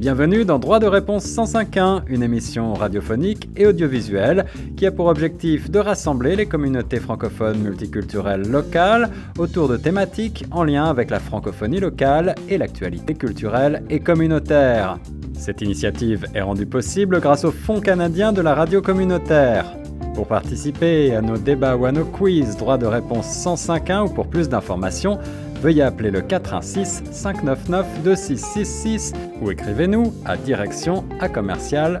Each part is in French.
Bienvenue dans Droit de réponse 105.1, une émission radiophonique et audiovisuelle qui a pour objectif de rassembler les communautés francophones multiculturelles locales autour de thématiques en lien avec la francophonie locale et l'actualité culturelle et communautaire. Cette initiative est rendue possible grâce au Fonds canadien de la radio communautaire. Pour participer à nos débats ou à nos quiz droit de réponse 105.1 ou pour plus d'informations, veuillez appeler le 416 599 2666 ou écrivez-nous à direction à commercial.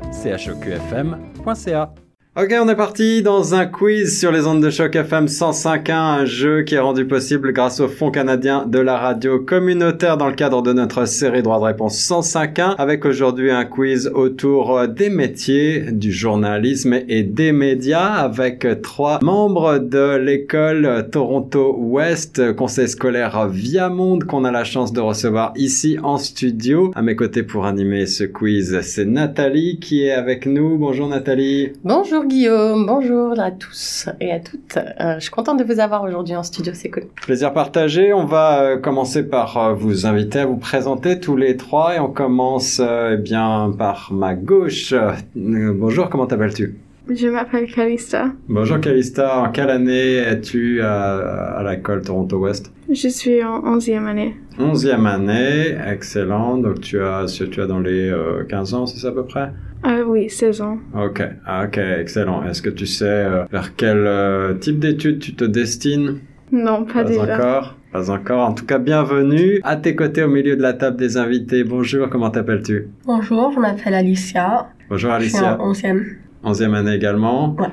Ok, on est parti dans un quiz sur les ondes de choc FM 105.1, un jeu qui est rendu possible grâce au Fonds canadien de la radio communautaire dans le cadre de notre série droit de réponse 105.1 avec aujourd'hui un quiz autour des métiers du journalisme et des médias avec trois membres de l'école Toronto West, conseil scolaire Viamonde qu'on a la chance de recevoir ici en studio. À mes côtés pour animer ce quiz, c'est Nathalie qui est avec nous. Bonjour Nathalie. Bonjour. Guillaume, bonjour à tous et à toutes. Euh, je suis contente de vous avoir aujourd'hui en studio, c'est cool. Plaisir partagé. On va euh, commencer par euh, vous inviter à vous présenter tous les trois et on commence eh bien par ma gauche. bonjour, comment t'appelles-tu? Je m'appelle Calista. Bonjour Calista, en quelle année es-tu à, à l'école Toronto West? Je suis en 11e année. 11e année, excellent. Donc tu as, tu as dans les 15 ans, c'est ça à peu près? Ah oui, 16 ans. Ok, ah, ok, excellent. Est-ce que tu sais euh, vers quel euh, type d'études tu te destines? Non, pas, pas déjà. encore. Pas encore. En tout cas, bienvenue. À tes côtés, au milieu de la table des invités. Bonjour, comment t'appelles-tu? Bonjour, je m'appelle Alicia. Bonjour Alicia. Je suis en 11e. 11e année également Ouais.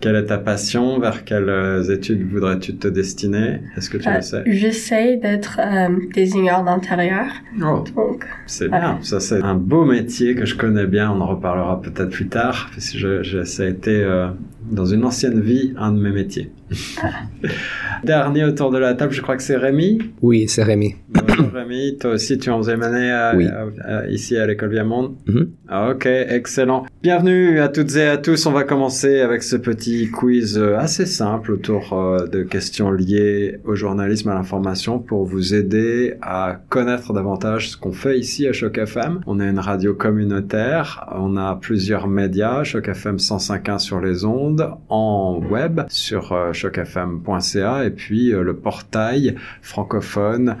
Quelle est ta passion? Vers quelles euh, études voudrais-tu te destiner? Est-ce que tu euh, le sais? J'essaie d'être euh, désigneur d'intérieur. Oh, Donc, c'est voilà. bien. Ça, c'est un beau métier que je connais bien. On en reparlera peut-être plus tard. Parce que je, je- ça a été, euh, dans une ancienne vie, un de mes métiers. Dernier autour de la table, je crois que c'est Rémi. Oui, c'est Rémi. Bonjour Rémi. Toi aussi, tu es en 11e année à- Oui. à- à- ici à l'école Viamonde. Mhm. Ah, Ok, excellent. Bienvenue à toutes et à tous. On va commencer avec ce petit quiz euh, assez simple autour euh, de questions liées au journalisme, à l'information, pour vous aider à connaître davantage ce qu'on fait ici à Choc FM. On est une radio communautaire. On a plusieurs médias. Choc FM 105.1 sur les ondes, en web sur euh, chocfm.ca et puis le portail francophone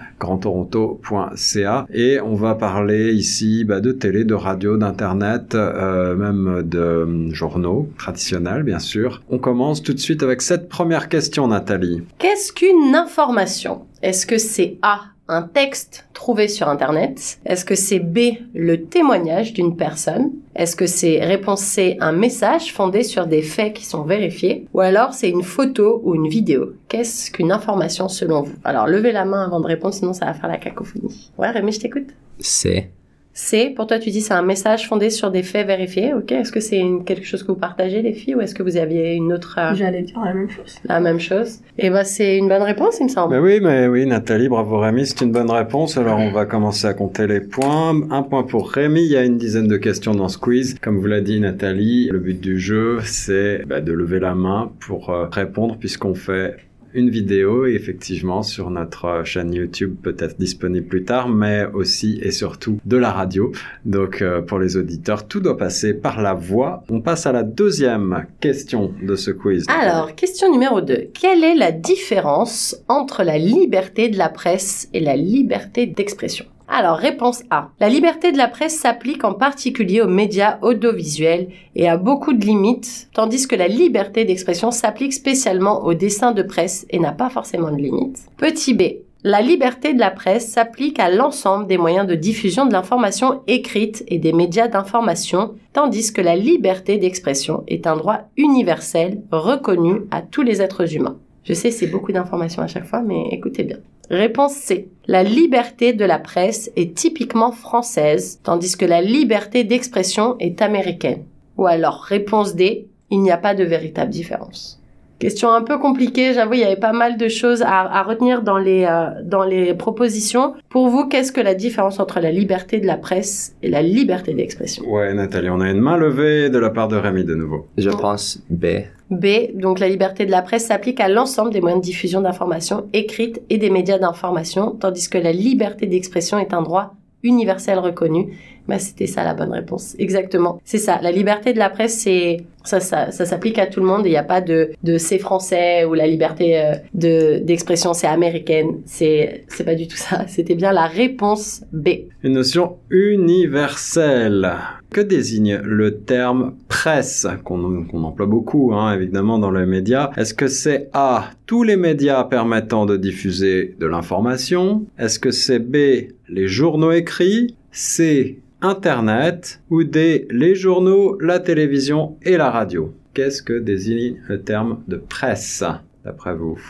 et on va parler ici bah, de télé, de radio, d'internet, euh, même de euh, journaux traditionnels bien sûr. On commence tout de suite avec cette première question Nathalie. Qu'est-ce qu'une information? Est-ce que c'est A, un texte trouvé sur Internet Est-ce que c'est B, le témoignage d'une personne? Est-ce que c'est réponse C, un message fondé sur des faits qui sont vérifiés? Ou alors c'est une photo ou une vidéo? Qu'est-ce qu'une information selon vous? Alors levez la main avant de répondre, sinon ça va faire la cacophonie. Ouais Rémi, je t'écoute. C'est. C, pour toi tu dis c'est un message fondé sur des faits vérifiés, ok Est-ce que c'est une- quelque chose que vous partagez les filles ou est-ce que vous aviez une autre... euh, j'allais dire la même chose. la même chose? Et ben c'est une bonne réponse, il me semble. Mais oui, mais oui, Nathalie, bravo Rémi, c'est une bonne réponse. Alors on va commencer à compter les points. Un point pour Rémi, il y a une dizaine de questions dans ce quiz. Comme vous l'a dit Nathalie, le but du jeu, c'est bah, de lever la main pour euh, répondre puisqu'on fait une vidéo effectivement sur notre euh, chaîne YouTube peut-être disponible plus tard, mais aussi et surtout de la radio. Donc euh, pour les auditeurs, tout doit passer par la voix. On passe à la deuxième question de ce quiz. Alors, question numéro 2. Quelle est la différence entre la liberté de la presse et la liberté d'expression? Alors, réponse A. La liberté de la presse s'applique en particulier aux médias audiovisuels et a beaucoup de limites, tandis que la liberté d'expression s'applique spécialement aux dessins de presse et n'a pas forcément de limites. Petit b. La liberté de la presse s'applique à l'ensemble des moyens de diffusion de l'information écrite et des médias d'information, tandis que la liberté d'expression est un droit universel reconnu à tous les êtres humains. Je sais, c'est beaucoup d'informations à chaque fois, mais écoutez bien. Réponse C. La liberté de la presse est typiquement française, tandis que la liberté d'expression est américaine. Ou alors, réponse D. Il n'y a pas de véritable différence. Question un peu compliquée, j'avoue, il y avait pas mal de choses à, à retenir dans les, euh, dans les propositions. Pour vous, qu'est-ce que la différence entre la liberté de la presse et la liberté d'expression? Ouais, Nathalie, on a une main levée de la part de Rémi de nouveau. Je pense B. B, donc la liberté de la presse s'applique à l'ensemble des moyens de diffusion d'informations écrites et des médias d'information, tandis que la liberté d'expression est un droit universel reconnu, Bah, c'était ça la bonne réponse. Exactement. C'est ça. La liberté de la presse, c'est ça, ça, ça s'applique à tout le monde. Il n'y a pas de, de c'est français ou la liberté euh, de d'expression c'est américaine. C'est c'est pas du tout ça. C'était bien la réponse B. Une notion universelle. Que désigne le terme presse qu'on emploie beaucoup, hein, évidemment, dans les médias Est-ce que c'est A, tous les médias permettant de diffuser de l'information? Est-ce que c'est B, les journaux écrits? C, Internet ou D, les journaux, la télévision et la radio Qu'est-ce que désigne le terme de presse, d'après vous?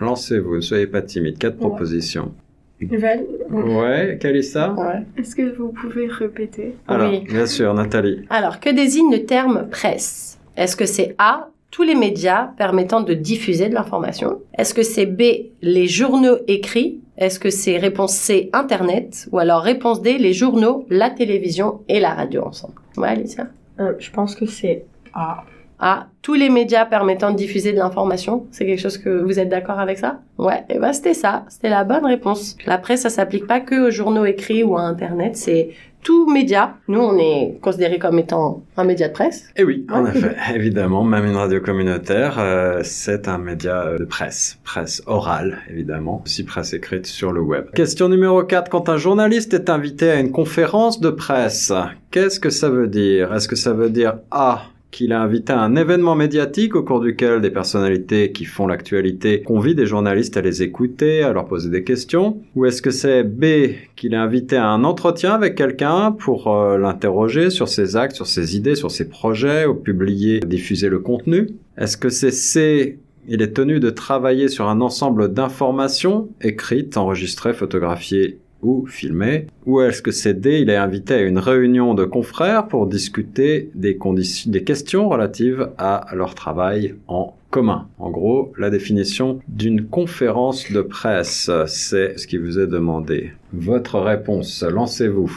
Lancez-vous, ne soyez pas timide. Quatre Ouais. propositions. Nouvelle? Ouais, Kalissa? Ouais. Est-ce que vous pouvez répéter? Alors, Oui. bien sûr, Nathalie. Alors, que désigne le terme presse? Est-ce que c'est A, tous les médias permettant de diffuser de l'information? Est-ce que c'est B, les journaux écrits? Est-ce que c'est réponse C, Internet Ou alors réponse D, les journaux, la télévision et la radio ensemble? Ouais, Alicia? Euh, je pense que c'est A. A, tous les médias permettant de diffuser de l'information C'est quelque chose que vous êtes d'accord avec ça? Ouais, et ben c'était ça, c'était la bonne réponse. La presse, ça s'applique pas que aux journaux écrits ou à Internet, c'est tout média. Nous, on est considéré comme étant un média de presse. Et oui, en effet, évidemment, même une radio communautaire, euh, c'est un média euh, de presse, presse orale, évidemment, aussi presse écrite sur le web. Question numéro 4, quand un journaliste est invité à une conférence de presse, qu'est-ce que ça veut dire? Est-ce que ça veut dire A qu'il est invité à un événement médiatique au cours duquel des personnalités qui font l'actualité convient des journalistes à les écouter, à leur poser des questions. Ou est-ce que c'est B qu'il est invité à un entretien avec quelqu'un pour euh, l'interroger sur ses actes, sur ses idées, sur ses projets, ou publier, diffuser le contenu? Est-ce que c'est C il est tenu de travailler sur un ensemble d'informations écrites, enregistrées, photographiées ou filmées Ou est-ce que c'est il est invité à une réunion de confrères pour discuter des, des questions relatives à leur travail en commun? En gros, la définition d'une conférence de presse, c'est ce qui vous est demandé. Votre réponse, lancez-vous.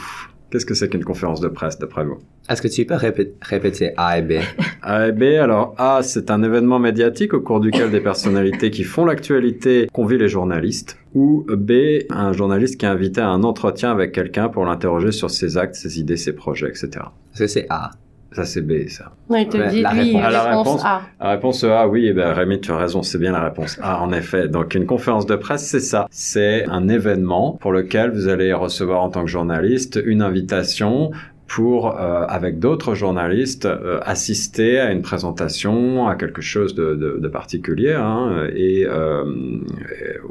Qu'est-ce que c'est qu'une conférence de presse d'après vous? Est-ce que tu peux répé- répéter A et B? A et B, alors A, c'est un événement médiatique au cours duquel des personnalités qui font l'actualité convient les journalistes. Ou B, un journaliste qui est invité à un entretien avec quelqu'un pour l'interroger sur ses actes, ses idées, ses projets, etc. Est-ce que c'est A? Ça, c'est B, ça. Non, il te Ouais, dit, la lui, réponse. Ah, la réponse, réponse. A. La réponse A, oui, eh ben, Rémi, tu as raison, c'est bien la réponse A, en effet. Donc, une conférence de presse, c'est ça. C'est un événement pour lequel vous allez recevoir en tant que journaliste une invitation pour, euh, avec d'autres journalistes, euh, assister à une présentation, à quelque chose de, de, de particulier, hein, et euh,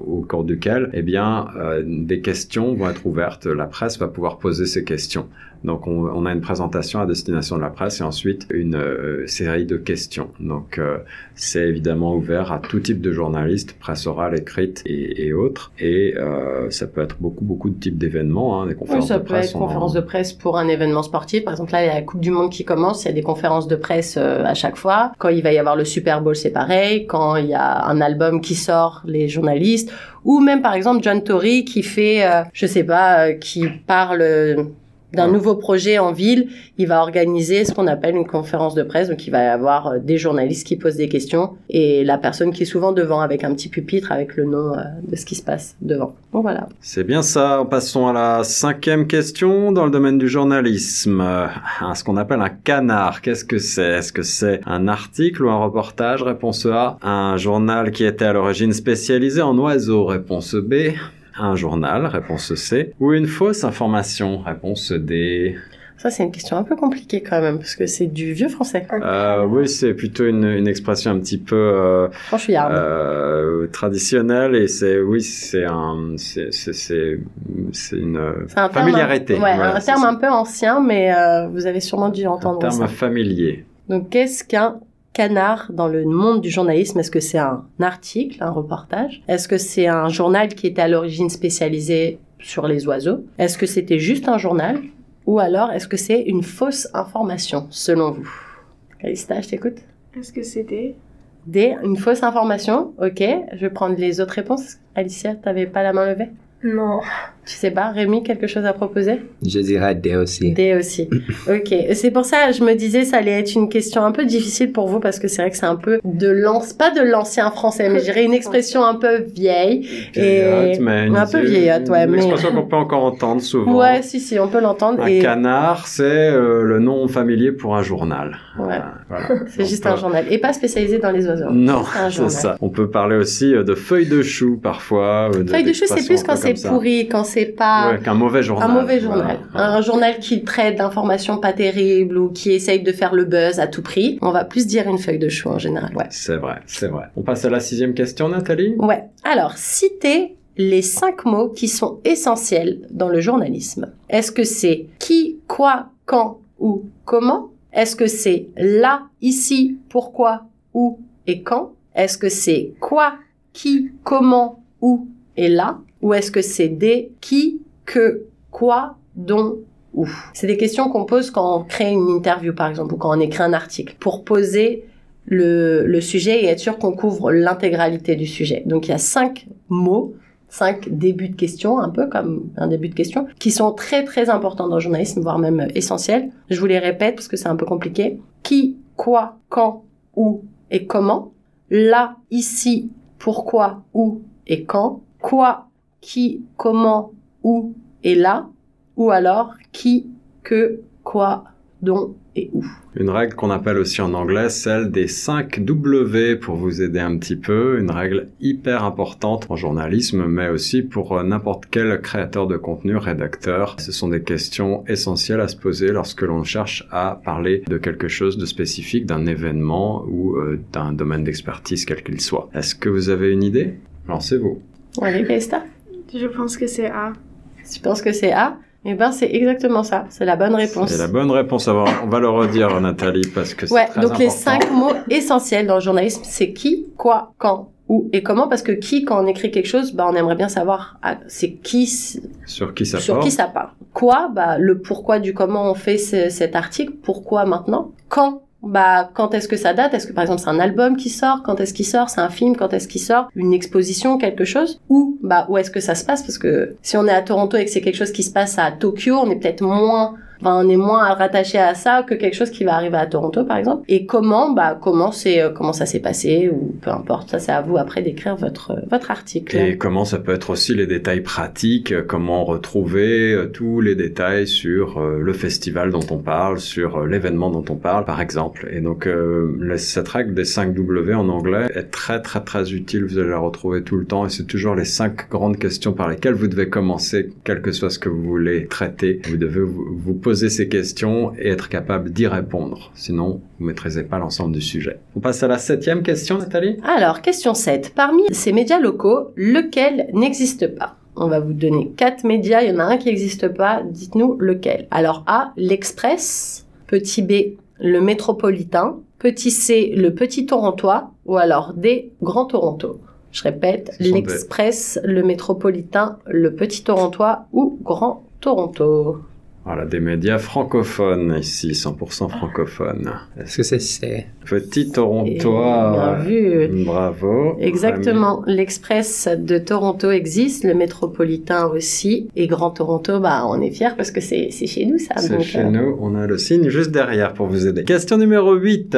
au cours duquel, eh bien, euh, des questions vont être ouvertes. La presse va pouvoir poser ces questions. Donc, on, on a une présentation à destination de la presse et ensuite une euh, série de questions. Donc, euh, c'est évidemment ouvert à tout type de journalistes, presse orale, écrite et, et autres. Et euh, ça peut être beaucoup, beaucoup de types d'événements. Hein, des Oui, conférences ça de peut presse. être on- conférence de presse pour un événement sportif. Par exemple, là, il y a la Coupe du Monde qui commence. Il y a des conférences de presse euh, à chaque fois. Quand il va y avoir le Super Bowl, c'est pareil. Quand il y a un album qui sort, les journalistes. Ou même, par exemple, John Tory qui fait, euh, je sais pas, euh, qui parle d'un nouveau projet en ville. Il va organiser ce qu'on appelle une conférence de presse. Donc, il va y avoir euh, des journalistes qui posent des questions et la personne qui est souvent devant avec un petit pupitre avec le nom euh, de ce qui se passe devant. Bon, voilà. C'est bien ça. Passons à la cinquième question dans le domaine du journalisme. Euh, ce qu'on appelle un canard. Qu'est-ce que c'est? Est-ce que c'est un article ou un reportage? Réponse A. Un journal qui était à l'origine spécialisé en oiseaux. Réponse B. Un journal. Réponse C. Ou une fausse information. Réponse D. Ça, c'est une question un peu compliquée quand même, parce que c'est du vieux français. Euh, oui, c'est plutôt une, une expression un petit peu euh, euh, traditionnelle et c'est oui, c'est un, c'est c'est c'est c'est une un terme, familiarité. ouais, Voilà, un terme ça. un peu ancien, mais euh, vous avez sûrement dû Un entendre terme ça. familier. Donc, qu'est-ce qu'un canard dans le monde du journalisme? Est-ce que c'est un article, un reportage? Est-ce que c'est un journal qui était à l'origine spécialisé sur les oiseaux? Est-ce que c'était juste un journal? Ou alors, est-ce que c'est une fausse information, selon vous? Calista, je t'écoute. Est-ce que c'était D, une fausse information, ok. Je vais prendre les autres réponses. Alicia, t'avais pas la main levée? Non. Tu sais pas, Rémi, quelque chose à proposer? Je dirais D aussi. D aussi. Ok, c'est pour ça je me disais ça allait être une question un peu difficile pour vous parce que c'est vrai que c'est un peu de l'ance, pas de l'ancien français, mais je dirais une expression un peu vieille. Vieillotte, mais un peu vieillotte, ouais, Une mais- expression qu'on peut encore entendre souvent. Ouais, si si, on peut l'entendre. Un Et canard, c'est euh, le nom familier pour un journal. Ouais. Euh, voilà. c'est juste peut- un journal et pas spécialisé dans les oiseaux. Non, c'est ça. On peut parler aussi euh, de feuilles de chou parfois. euh, Feuille de chou, c'est plus quand c'est pourri, quand c'est pas Ouais, qu'un mauvais journal. un mauvais journal. Voilà. Un journal qui traite d'informations pas terribles ou qui essaye de faire le buzz à tout prix. On va plus dire une feuille de chou en général. Ouais. C'est vrai, c'est vrai. On passe à la sixième question, Nathalie Ouais. Alors, citez les cinq mots qui sont essentiels dans le journalisme. Est-ce que c'est qui, quoi, quand, où, comment? Est-ce que c'est là, ici, pourquoi, où et quand? Est-ce que c'est quoi, qui, comment, où et là? Ou est-ce que c'est des qui, que, quoi, dont, où? C'est des questions qu'on pose quand on crée une interview, par exemple, ou quand on écrit un article, pour poser le, le sujet et être sûr qu'on couvre l'intégralité du sujet. Donc il y a cinq mots, cinq débuts de questions, un peu comme un début de question, qui sont très très importants dans le journalisme, voire même essentiels. Je vous les répète parce que c'est un peu compliqué. Qui, quoi, quand, où et comment? Là, ici, pourquoi, où et quand? Quoi, qui, comment, où et là. Ou alors qui, que, quoi, dont et où. Une règle qu'on appelle aussi en anglais celle des 5 W pour vous aider un petit peu. Une règle hyper importante en journalisme, mais aussi pour euh, n'importe quel créateur de contenu, rédacteur. Ce sont des questions essentielles à se poser lorsque l'on cherche à parler de quelque chose de spécifique, d'un événement ou euh, d'un domaine d'expertise quel qu'il soit. Est-ce que vous avez une idée? Lancez-vous. Allez, Krista Je pense que c'est A. Tu penses que c'est A? Eh ben, c'est exactement ça. C'est la bonne réponse. C'est la bonne réponse. On va le redire, Nathalie, parce que c'est Ouais, très donc les cinq mots essentiels dans le journalisme, c'est qui, quoi, quand, où et comment. Parce que qui, quand on écrit quelque chose, bah, on aimerait bien savoir, ah, c'est qui, Sur qui ça sur porte qui ça parle. Quoi, bah, le pourquoi du comment on fait ce- cet article, pourquoi maintenant. Quand, bah, quand est-ce que ça date? Est-ce que par exemple c'est un album qui sort? Quand est-ce qu'il sort? C'est un film? Quand est-ce qu'il sort? Une exposition, quelque chose? Où, bah, où est-ce que ça se passe? Parce que si on est à Toronto et que c'est quelque chose qui se passe à Tokyo, on est peut-être moins Enfin, on est moins rattaché à ça que quelque chose qui va arriver à Toronto, par exemple. Et comment, bah, comment c'est, euh, comment ça s'est passé, ou peu importe. Ça, c'est à vous après d'écrire votre, euh, votre article. Et comment ça peut être aussi les détails pratiques, euh, comment retrouver tous les détails sur le festival dont on parle, sur l'événement dont on parle, par exemple. Et donc, cette règle des 5 W en anglais est très très très utile, vous allez la retrouver tout le temps, et c'est toujours les cinq grandes questions par lesquelles vous devez commencer, quel que soit ce que vous voulez traiter. Vous devez vous poser ces questions et être capable d'y répondre, sinon vous maîtrisez pas l'ensemble du sujet. On passe à la septième question, Nathalie? Alors, question 7. Parmi ces médias locaux, lequel n'existe pas? On va vous donner quatre médias, il y en a un qui n'existe pas, dites-nous lequel. Alors A, l'Express, petit B, le Métropolitain, petit C, le Petit Torontois, ou alors D, Grand Toronto. Je répète, l'Express, le Métropolitain, le Petit Torontois ou Grand Toronto. Voilà, des médias francophones ici, 100% francophones. Est-ce que c'est C? Petit Et Torontois. bien vu. Bravo. Exactement. L'Express de Toronto existe, le Métropolitain aussi, et Grand Toronto, bah, on est fiers parce que c'est c'est chez nous, ça. C'est chez euh, nous, on a le signe juste derrière pour vous aider. Question numéro 8.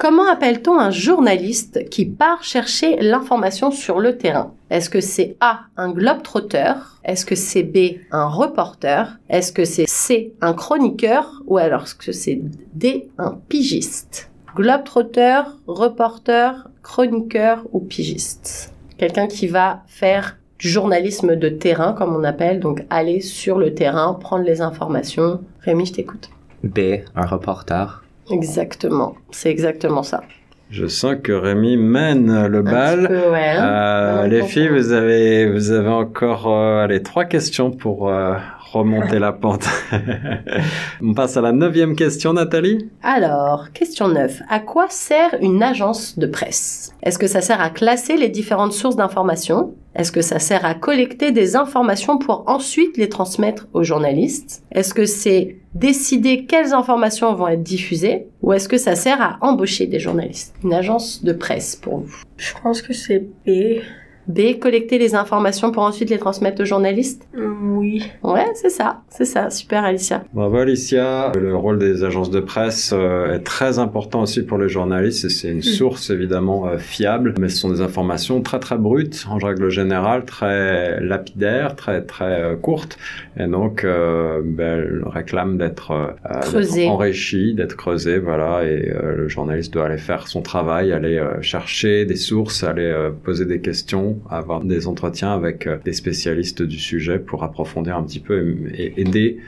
Comment appelle-t-on un journaliste qui part chercher l'information sur le terrain? Est-ce que c'est A, un globe-trotteur? Est-ce que c'est B, un reporter? Est-ce que c'est C, un chroniqueur? Ou alors est-ce que c'est D, un pigiste? Globe-trotteur, reporter, chroniqueur ou pigiste? Quelqu'un qui va faire du journalisme de terrain, comme on appelle, donc aller sur le terrain, prendre les informations. Rémi, je t'écoute. B, un reporter. Exactement, c'est exactement ça. Je sens que Rémi mène le bal. peu, ouais, hein. Euh, les filles, vous avez, vous avez encore euh, allez, trois questions pour euh, remonter la pente. On passe à la neuvième question, Nathalie. Alors, question 9. À quoi sert une agence de presse? Est-ce que ça sert à classer les différentes sources d'informations? Est-ce que ça sert à collecter des informations pour ensuite les transmettre aux journalistes? Est-ce que c'est décider quelles informations vont être diffusées? Ou est-ce que ça sert à embaucher des journalistes? Une agence de presse pour vous. Je pense que c'est B. B. Collecter les informations pour ensuite les transmettre aux journalistes Oui. Ouais, c'est ça. C'est ça. Super, Alicia. Bravo Alicia. Le rôle des agences de presse euh, est très important aussi pour les journalistes et c'est une source évidemment euh, fiable, mais ce sont des informations très très brutes en règle générale, très lapidaires, très très euh, courtes et donc euh, ben, elles réclament d'être euh, Creusées. d'être enrichies, d'être creusées, voilà et euh, le journaliste doit aller faire son travail, aller euh, chercher des sources, aller euh, poser des questions, avoir des entretiens avec euh, des spécialistes du sujet pour approfondir un petit peu et, aider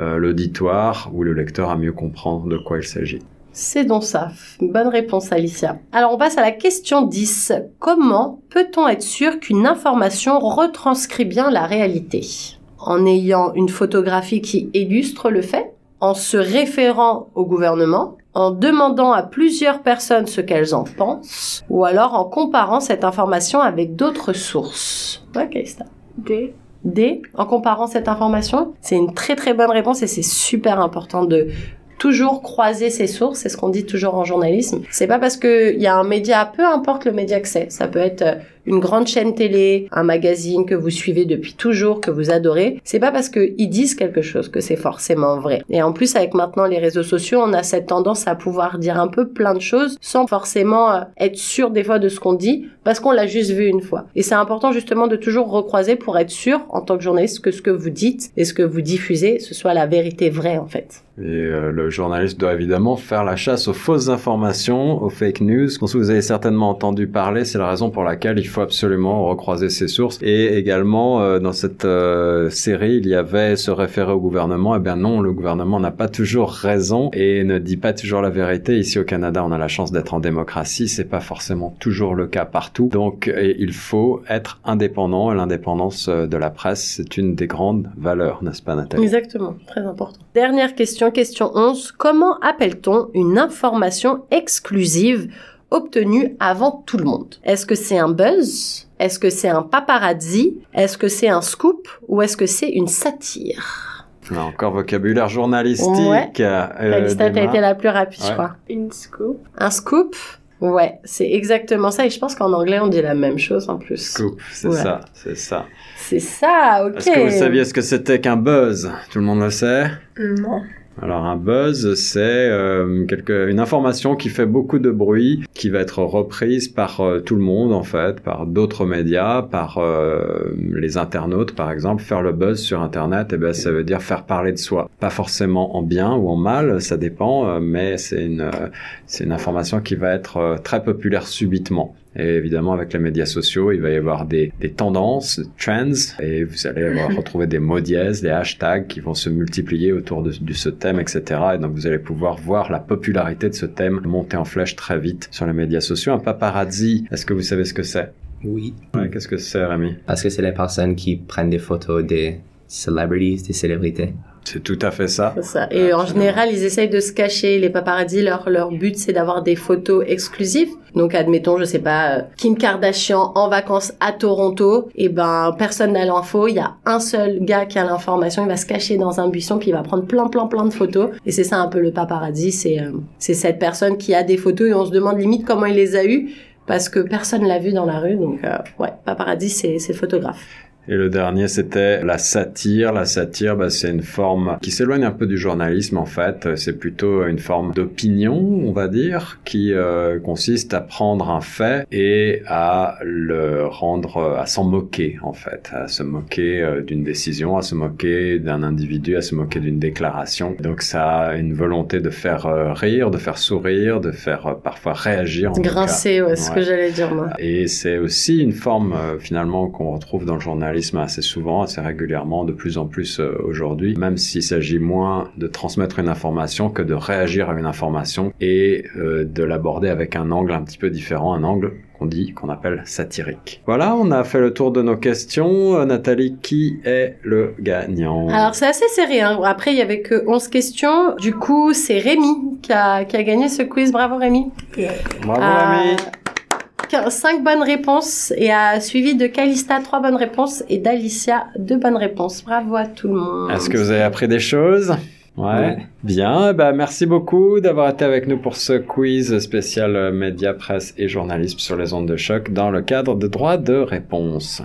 euh, l'auditoire ou le lecteur à mieux comprendre de quoi il s'agit. C'est donc ça. Bonne réponse, Alicia. Alors, on passe à la question 10. Comment peut-on être sûr qu'une information retranscrit bien la réalité? En ayant une photographie qui illustre le fait, en se référant au gouvernement, en demandant à plusieurs personnes ce qu'elles en pensent, ou alors en comparant cette information avec d'autres sources. Ok, Star. D. D, en comparant cette information C'est une très très bonne réponse et c'est super important de toujours croiser ses sources, c'est ce qu'on dit toujours en journalisme. C'est pas parce que il y a un média, peu importe le média que c'est, ça peut être euh, une grande chaîne télé, un magazine que vous suivez depuis toujours, que vous adorez, c'est pas parce qu'ils disent quelque chose que c'est forcément vrai. Et en plus, avec maintenant les réseaux sociaux, on a cette tendance à pouvoir dire un peu plein de choses sans forcément euh, être sûr des fois de ce qu'on dit, parce qu'on l'a juste vu une fois. Et c'est important justement de toujours recroiser pour être sûr, en tant que journaliste, que ce que vous dites et ce que vous diffusez, ce soit la vérité vraie en fait. Et euh, le journaliste doit évidemment faire la chasse aux fausses informations, aux fake news, dont vous avez certainement entendu parler. C'est la raison pour laquelle il faut absolument recroiser ses sources. Et également, euh, dans cette euh, série, il y avait se référer au gouvernement. Eh bien non, le gouvernement n'a pas toujours raison et ne dit pas toujours la vérité. Ici au Canada, on a la chance d'être en démocratie. C'est pas forcément toujours le cas partout. Donc, il faut être indépendant. L'indépendance euh, de la presse, c'est une des grandes valeurs, n'est-ce pas, Nathalie? Exactement, très important. Dernière question, question 11. Comment appelle-t-on une information exclusive obtenue avant tout le monde Est-ce que c'est un buzz? Est-ce que c'est un paparazzi? Est-ce que c'est un scoop? Ou est-ce que c'est une satire? Là encore vocabulaire journalistique. Ouais. euh, Calista, t'as démarre. été la plus rapide, je crois. Une scoop. Un scoop? Ouais, c'est exactement ça. Et je pense qu'en anglais, on dit la même chose en plus. Scoop, c'est Ouais. ça, c'est ça. C'est ça, ok. Est-ce que vous saviez ce que c'était qu'un buzz? Tout le monde le sait? Non. Alors un buzz, c'est euh, une information qui fait beaucoup de bruit, qui va être reprise par euh, tout le monde en fait, par d'autres médias, par euh, les internautes par exemple. Faire le buzz sur Internet, eh ben, ça veut dire faire parler de soi. Pas forcément en bien ou en mal, ça dépend, euh, mais c'est une, c'est une information qui va être très populaire subitement. Et évidemment, avec les médias sociaux, il va y avoir des, des tendances, trends, et vous allez avoir, retrouver des mots dièses, des hashtags qui vont se multiplier autour de, de ce thème, etc. Et donc, vous allez pouvoir voir la popularité de ce thème monter en flèche très vite sur les médias sociaux. Un paparazzi, est-ce que vous savez ce que c'est? Oui. ouais, Qu'est-ce que c'est, Rémi? Parce que c'est les personnes qui prennent des photos des celebrities, des célébrités. C'est tout à fait ça. C'est ça. Et en général, ils essayent de se cacher. Les paparazzis, leur, leur but, c'est d'avoir des photos exclusives. Donc, admettons, je sais pas, euh, Kim Kardashian en vacances à Toronto. Et ben, personne n'a l'info. Il y a un seul gars qui a l'information. Il va se cacher dans un buisson, puis il va prendre plein, plein, plein de photos. Et c'est ça un peu le paparazzi. C'est, euh, c'est cette personne qui a des photos et on se demande limite comment il les a eues. Parce que personne l'a vu dans la rue. Donc, euh, ouais, paparazzi, c'est, c'est le photographe. Et le dernier, c'était la satire. La satire, bah, c'est une forme qui s'éloigne un peu du journalisme, en fait. C'est plutôt une forme d'opinion, on va dire, qui euh, consiste à prendre un fait et à le rendre, à s'en moquer, en fait. À se moquer euh, d'une décision, à se moquer d'un individu, à se moquer d'une déclaration. Donc, ça a une volonté de faire euh, rire, de faire sourire, de faire parfois réagir. En. Grincer, ouais, c'est ce Ouais. que j'allais dire, moi. Et c'est aussi une forme finalement qu'on retrouve dans le journalisme assez souvent, assez régulièrement, de plus en plus euh, aujourd'hui, même s'il s'agit moins de transmettre une information que de réagir à une information et euh, de l'aborder avec un angle un petit peu différent, un angle qu'on dit, qu'on appelle satirique. Voilà, on a fait le tour de nos questions. Euh, Nathalie, qui est le gagnant? Alors c'est assez serré. Hein. Après il y avait que 11 questions. Du coup c'est Rémi qui a, qui a gagné ce quiz. Bravo Rémi. Bravo Euh, Rémi 5 bonnes réponses et a suivi de Calista 3 bonnes réponses et d'Alicia 2 bonnes réponses. Bravo à tout le monde. Est-ce que vous avez appris des choses? Ouais, Ouais. bien. Ben, merci beaucoup d'avoir été avec nous pour ce quiz spécial euh, média, presse et journalisme sur les ondes de choc dans le cadre de droit de réponse.